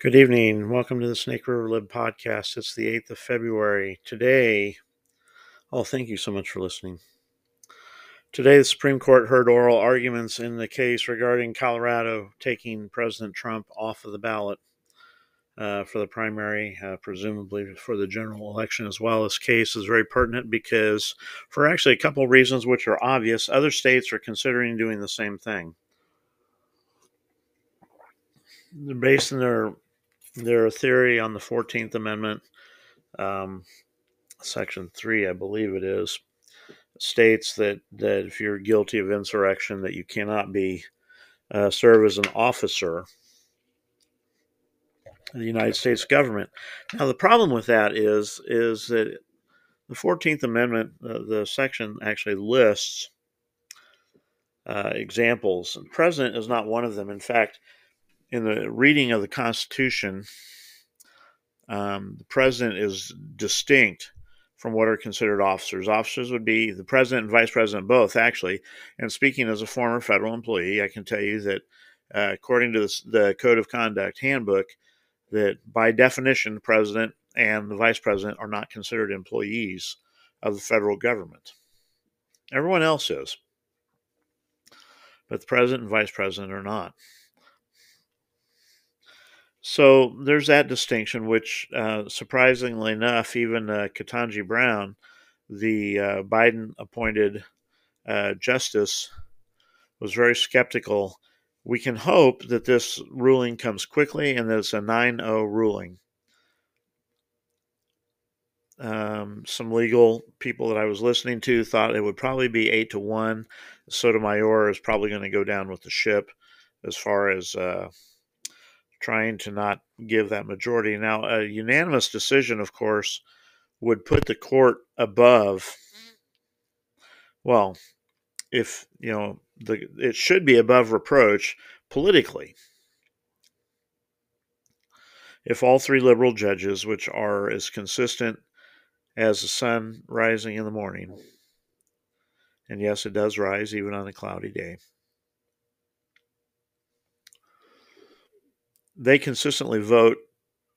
Good evening. Welcome to the Snake River Lib podcast. It's the 8th of February. Today, oh, thank you so much for listening. Today, the Supreme Court heard oral arguments in the case regarding Colorado taking President Trump off of the ballot uh, for the primary, uh, presumably for the general election as well. This case is very pertinent because, for actually a couple of reasons which are obvious, other states are considering doing the same thing. Based on their their theory on the 14th Amendment, um, Section 3, I believe it is, states that, that if you're guilty of insurrection, that you cannot be uh, serve as an officer of the United States government. Now, the problem with that is is that the 14th Amendment, uh, the section actually lists uh, examples. The president is not one of them. In fact, in the reading of the Constitution, um, the president is distinct from what are considered officers. Officers would be the president and vice president both, actually. And speaking as a former federal employee, I can tell you that uh, according to the, the Code of Conduct handbook, that by definition, the president and the vice president are not considered employees of the federal government. Everyone else is, but the president and vice president are not. So there's that distinction, which uh, surprisingly enough, even uh, Ketanji Brown, the uh, Biden appointed uh, justice, was very skeptical. We can hope that this ruling comes quickly and that it's a 9 0 ruling. Um, some legal people that I was listening to thought it would probably be 8 to 1. Sotomayor is probably going to go down with the ship as far as uh, trying to not give that majority. Now, a unanimous decision, of course, would put the court above. Well, if you know the, it should be above reproach politically. If all three liberal judges, which are as consistent as the sun rising in the morning, and yes, it does rise even on a cloudy day they consistently vote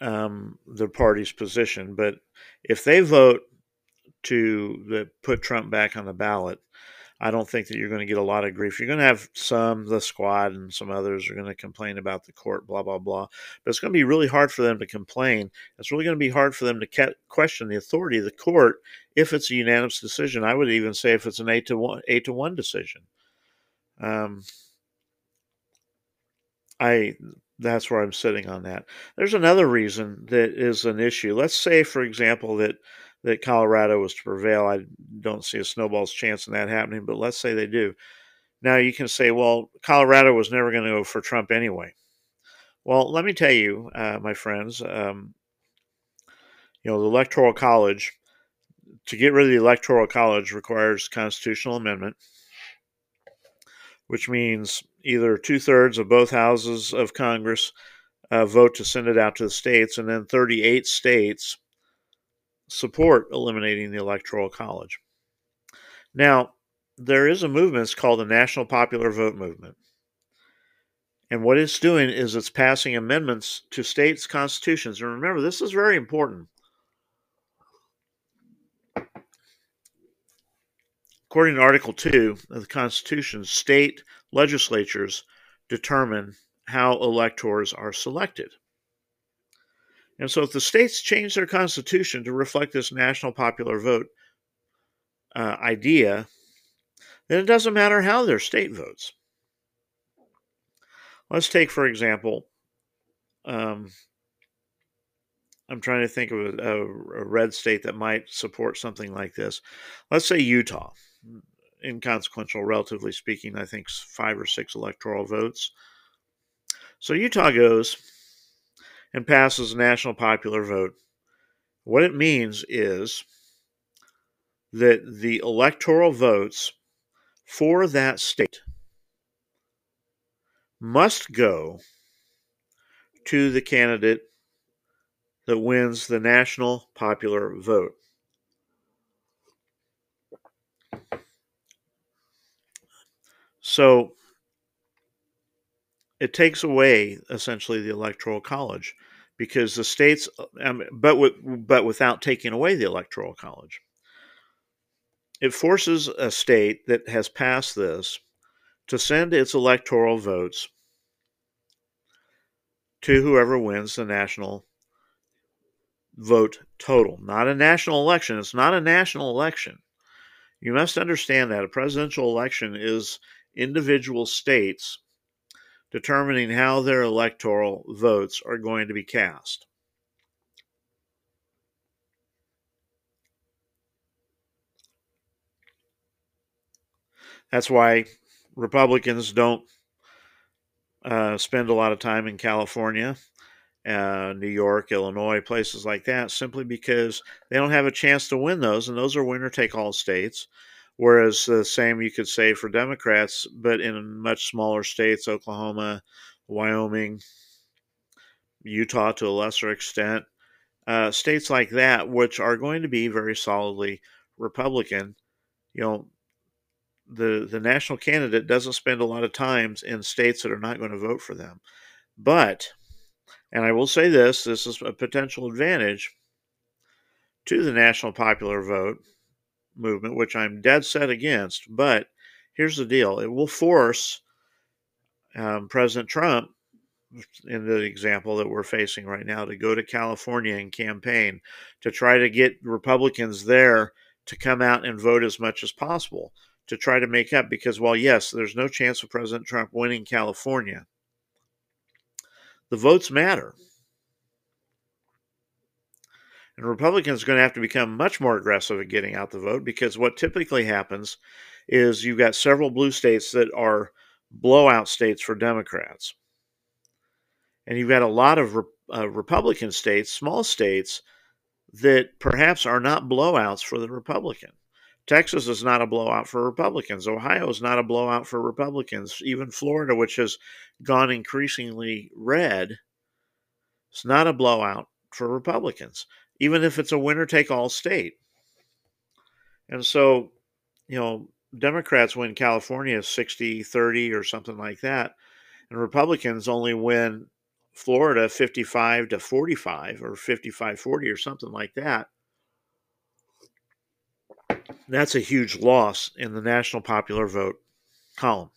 um, the party's position, but if they vote to the, put Trump back on the ballot, I don't think that you're going to get a lot of grief. You're going to have some, the squad and some others are going to complain about the court, blah, blah, blah. But it's going to be really hard for them to complain. It's really going to be hard for them to ke- question the authority of the court if it's a unanimous decision. I would even say if it's an eight to one, eight to one decision. Um, I that's where I'm sitting on that. There's another reason that is an issue. Let's say, for example, that that Colorado was to prevail. I don't see a snowball's chance in that happening, but let's say they do. Now you can say, well, Colorado was never going to go for Trump anyway. Well, let me tell you, uh, my friends, um, you know, the Electoral College, to get rid of the Electoral College requires constitutional amendment, which means either two thirds of both houses of Congress uh, vote to send it out to the states, and then 38 states support eliminating the Electoral College. Now, there is a movement, it's called the National Popular Vote Movement. And what it's doing is it's passing amendments to states' constitutions. And remember, this is very important. According to Article 2 of the Constitution, state legislatures determine how electors are selected. And so, if the states change their constitution to reflect this national popular vote uh, idea, then it doesn't matter how their state votes. Let's take, for example, um, I'm trying to think of a, a, red state that might support something like this. Let's say Utah inconsequential, relatively speaking, I think five or six electoral votes. So Utah goes and passes a national popular vote. What it means is that the electoral votes for that state must go to the candidate that wins the national popular vote. So it takes away essentially the electoral college because the states, um, but with, but without taking away the electoral college, it forces a state that has passed this to send its electoral votes to whoever wins the national vote total, not a national election. It's not a national election. You must understand that a presidential election is individual states determining how their electoral votes are going to be cast. That's why Republicans don't uh, spend a lot of time in California, uh, New York, Illinois, places like that, simply because they don't have a chance to win those, and those are winner take all states. Whereas the same you could say for Democrats, but in much smaller states, Oklahoma, Wyoming, Utah to a lesser extent, uh, states like that, which are going to be very solidly Republican, you know, the the national candidate doesn't spend a lot of times in states that are not going to vote for them. But, and I will say this, this is a potential advantage to the national popular vote movement, which I'm dead set against. But here's the deal: it will force um, President Trump, in the example that we're facing right now, to go to California and campaign to try to get Republicans there to come out and vote as much as possible to try to make up because while yes, there's no chance of President Trump winning California, the votes matter. And Republicans are going to have to become much more aggressive at getting out the vote because what typically happens is you've got several blue states that are blowout states for Democrats. And you've got a lot of uh, Republican states, small states, that perhaps are not blowouts for the Republican. Texas is not a blowout for Republicans. Ohio is not a blowout for Republicans. Even Florida, which has gone increasingly red, it's not a blowout for Republicans, even if it's a winner take all state. And so, you know, Democrats win California 60 30 or something like that, and Republicans only win Florida 55 to 45 or 55 40 or something like that that's a huge loss in the national popular vote column.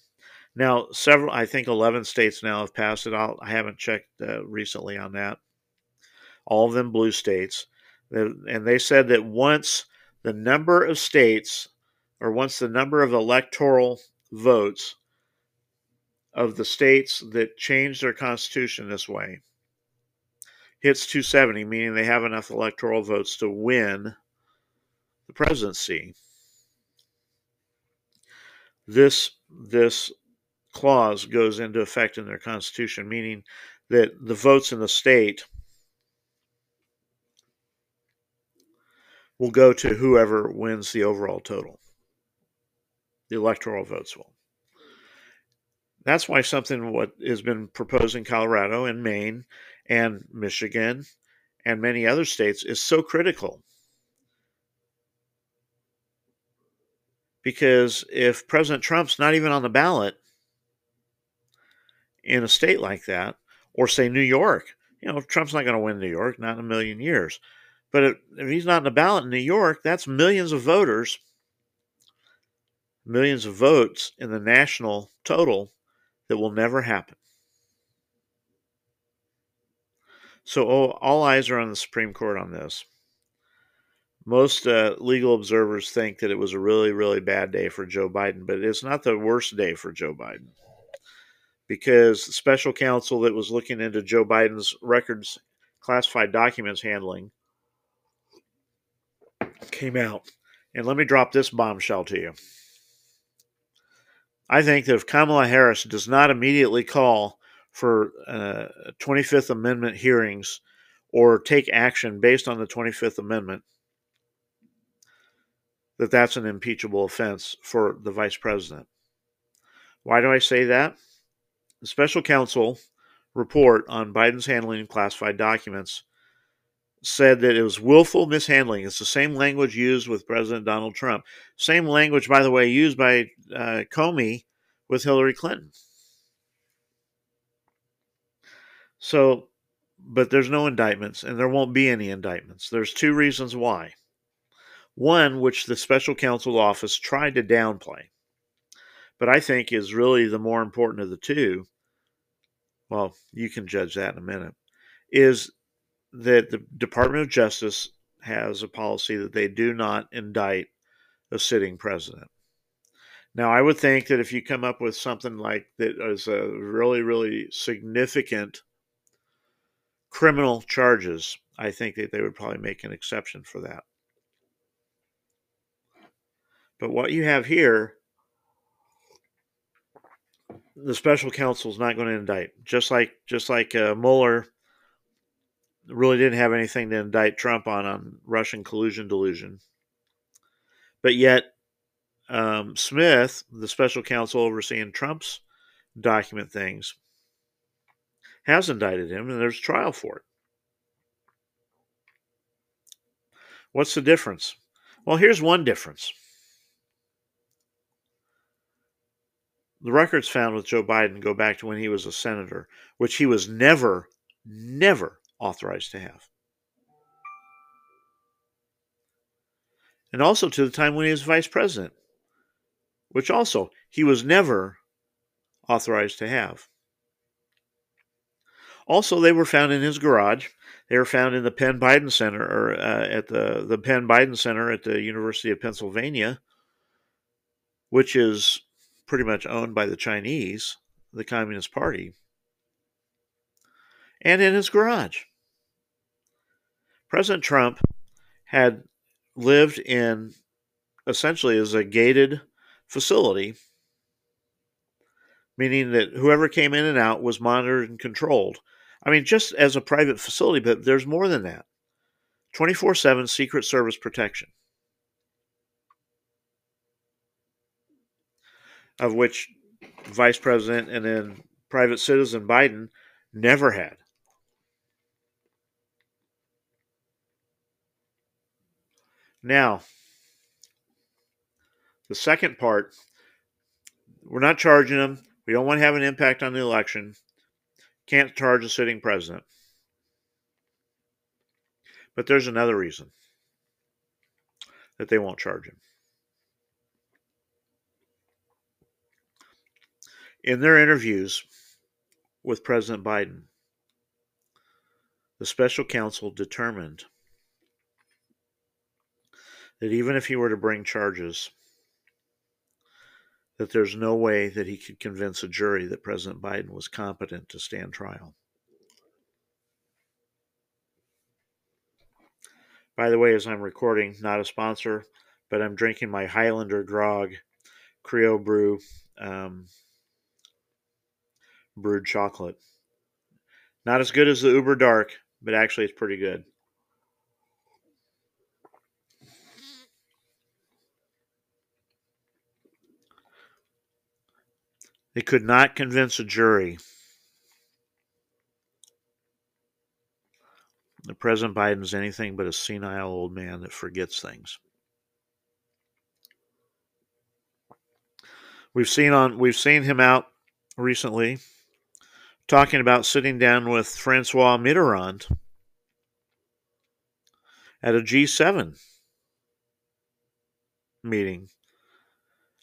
Now, several, I think 11 states now have passed it. I'll, I haven't checked uh, recently on that. All of them blue states. And they said that once the number of states, or once the number of electoral votes of the states that change their constitution this way hits 270, meaning they have enough electoral votes to win the presidency. This this clause goes into effect in their constitution, meaning that the votes in the state will go to whoever wins the overall total. The electoral votes will. That's why something what has been proposed in Colorado and Maine and Michigan and many other states is so critical Because if President Trump's not even on the ballot in a state like that, or say New York, you know, Trump's not going to win New York, not in a million years. But if, if he's not in the ballot in New York, that's millions of voters, millions of votes in the national total that will never happen. So all, all eyes are on the Supreme Court on this most uh, legal observers think that it was a really, really bad day for Joe Biden, but it's not the worst day for Joe Biden because the special counsel that was looking into Joe Biden's records, classified documents handling, came out. And let me drop this bombshell to you. I think that if Kamala Harris does not immediately call for uh, 25th Amendment hearings or take action based on the 25th Amendment, that that's an impeachable offense for the vice president. Why do I say that? The special counsel report on Biden's handling of classified documents said that it was willful mishandling. It's the same language used with President Donald Trump. Same language, by the way, used by uh, Comey with Hillary Clinton. So, but there's no indictments, and there won't be any indictments. There's two reasons why. One, which the special counsel office tried to downplay, but I think is really the more important of the two. Well, you can judge that in a minute. Is that the Department of Justice has a policy that they do not indict a sitting president. Now, I would think that if you come up with something like that is a really, really significant criminal charges, I think that they would probably make an exception for that. But what you have here, the special counsel is not going to indict, just like just like uh, Mueller really didn't have anything to indict Trump on on Russian collusion delusion. But yet, um, Smith, the special counsel overseeing Trump's document things, has indicted him, and there's trial for it. What's the difference? Well, here's one difference. The records found with Joe Biden go back to when he was a senator, which he was never, never authorized to have. And also to the time when he was vice president, which also he was never authorized to have. Also, they were found in his garage. They were found in the Penn Biden Center, or uh, at the the Penn Biden Center at the University of Pennsylvania, which is pretty much owned by the Chinese, the Communist Party, and in his garage. President Trump had lived in essentially as a gated facility, meaning that whoever came in and out was monitored and controlled. I mean, just as a private facility, but there's more than that 24 7 Secret Service protection, of which Vice President and then private citizen Biden never had. Now, the second part, we're not charging them. We don't want to have an impact on the election. Can't charge a sitting president. But there's another reason that they won't charge him. In their interviews with President Biden, the special counsel determined that even if he were to bring charges, that there's no way that he could convince a jury that President Biden was competent to stand trial. By the way, as I'm recording, not a sponsor, but I'm drinking my Highlander Grog Crio Bru um, brewed chocolate. Not as good as the Uber Dark, but actually it's pretty good. They could not convince a jury that President Biden's anything but a senile old man that forgets things. We've seen on we've seen him out recently talking about sitting down with Francois Mitterrand at a G7 meeting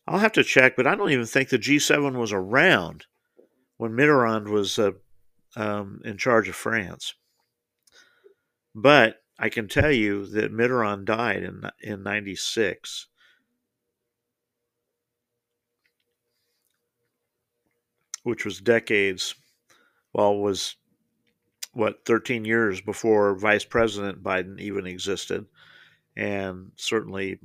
I'll have to check, but I don't even think the G7 was around when Mitterrand was uh, um, in charge of France. But I can tell you that Mitterrand died in in '96. Which was decades, well, was what 13 years before Vice President Biden even existed, and certainly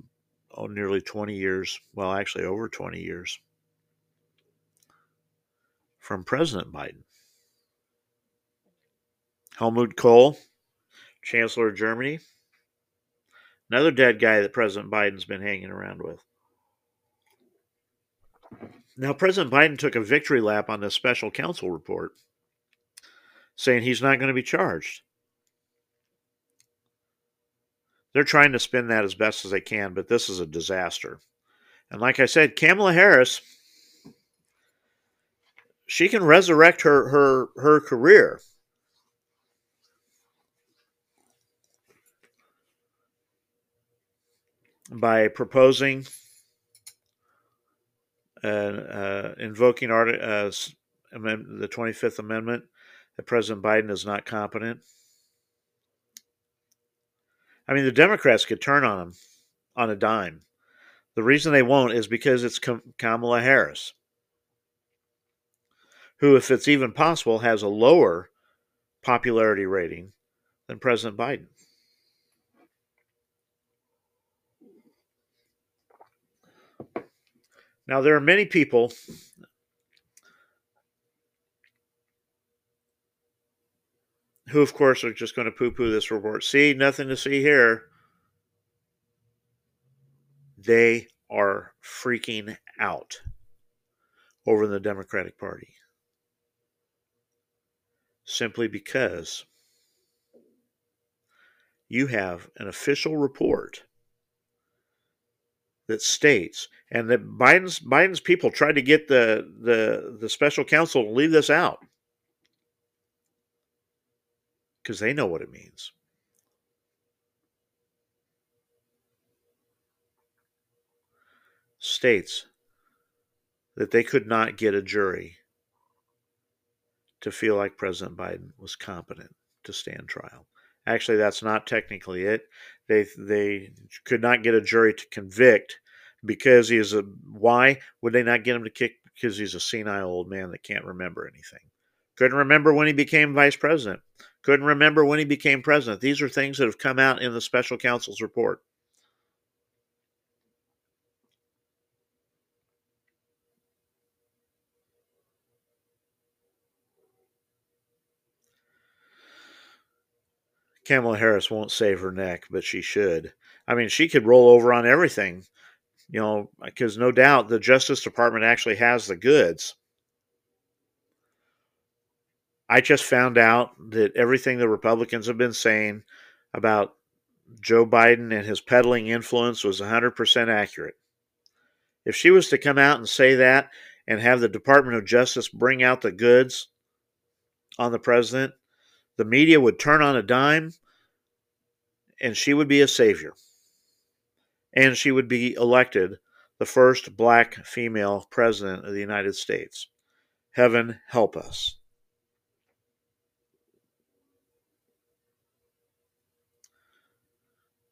oh, nearly 20 years, well, actually over 20 years from President Biden. Helmut Kohl, Chancellor of Germany, another dead guy that President Biden's been hanging around with. Now, President Biden took a victory lap on the special counsel report, saying he's not going to be charged. they're trying to spin that as best as they can, but this is a disaster. And like I said, Kamala Harris, she can resurrect her her her career. by proposing uh, uh, invoking art, uh, the 25th Amendment that President Biden is not competent. I mean, the Democrats could turn on him on a dime. The reason they won't is because it's Kamala Harris, who, if it's even possible, has a lower popularity rating than President Biden. Now, there are many people who, of course, are just going to poo poo this report. See, nothing to see here. They are freaking out over the Democratic Party simply because you have an official report that states and that Biden's Biden's people tried to get the the the special counsel to leave this out because they know what it means. States that they could not get a jury to feel like President Biden was competent to stand trial. Actually, that's not technically it. They they could not get a jury to convict because he is a. Why would they not get him to kick? Because he's a senile old man that can't remember anything. Couldn't remember when he became vice president. Couldn't remember when he became president. These are things that have come out in the special counsel's report. Kamala Harris won't save her neck, but she should. I mean, she could roll over on everything, you know, because no doubt the Justice Department actually has the goods. I just found out that everything the Republicans have been saying about Joe Biden and his peddling influence was 100% accurate. If she was to come out and say that and have the Department of Justice bring out the goods on the president, the media would turn on a dime and she would be a savior. And she would be elected the first black female president of the United States. Heaven help us.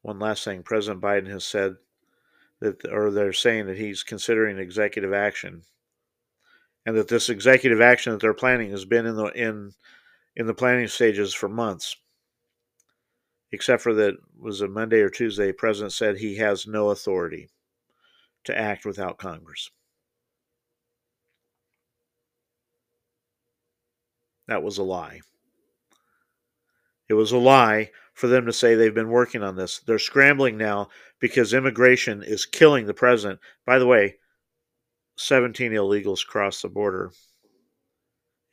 One last thing President Biden has said that, or they're saying that he's considering executive action, and that this executive action that they're planning has been in the in in the planning stages for months. Except for that was a Monday or Tuesday, President said he has no authority to act without Congress. That was a lie. It was a lie for them to say they've been working on this. They're scrambling now because immigration is killing the president. By the way, 17 illegals crossed the border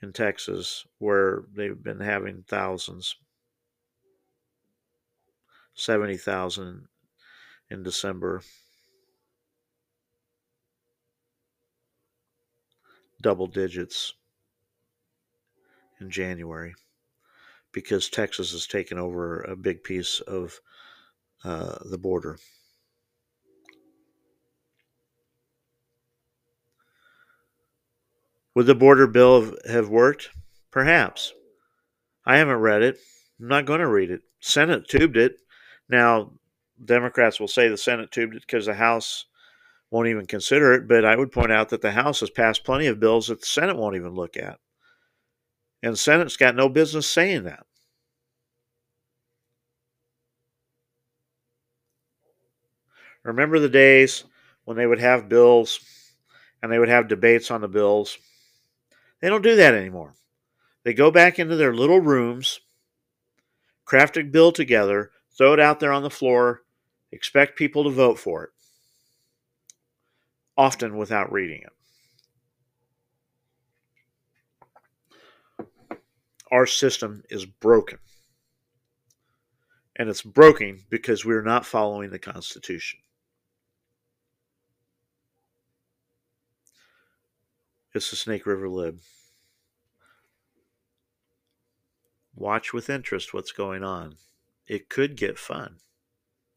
in Texas where they've been having thousands. 70,000 in December. Double digits in January because Texas has taken over a big piece of uh, the border. Would the border bill have worked? Perhaps. I haven't read it. I'm not going to read it. Senate tubed it. Now, Democrats will say the Senate tubed it because the House won't even consider it, but I would point out that the House has passed plenty of bills that the Senate won't even look at. And the Senate's got no business saying that. Remember the days when they would have bills and they would have debates on the bills? They don't do that anymore. They go back into their little rooms, craft a bill together, throw it out there on the floor, expect people to vote for it, often without reading it. Our system is broken. And it's broken because we're not following the Constitution. It's the Snake River Lib. Watch with interest what's going on. It could get fun.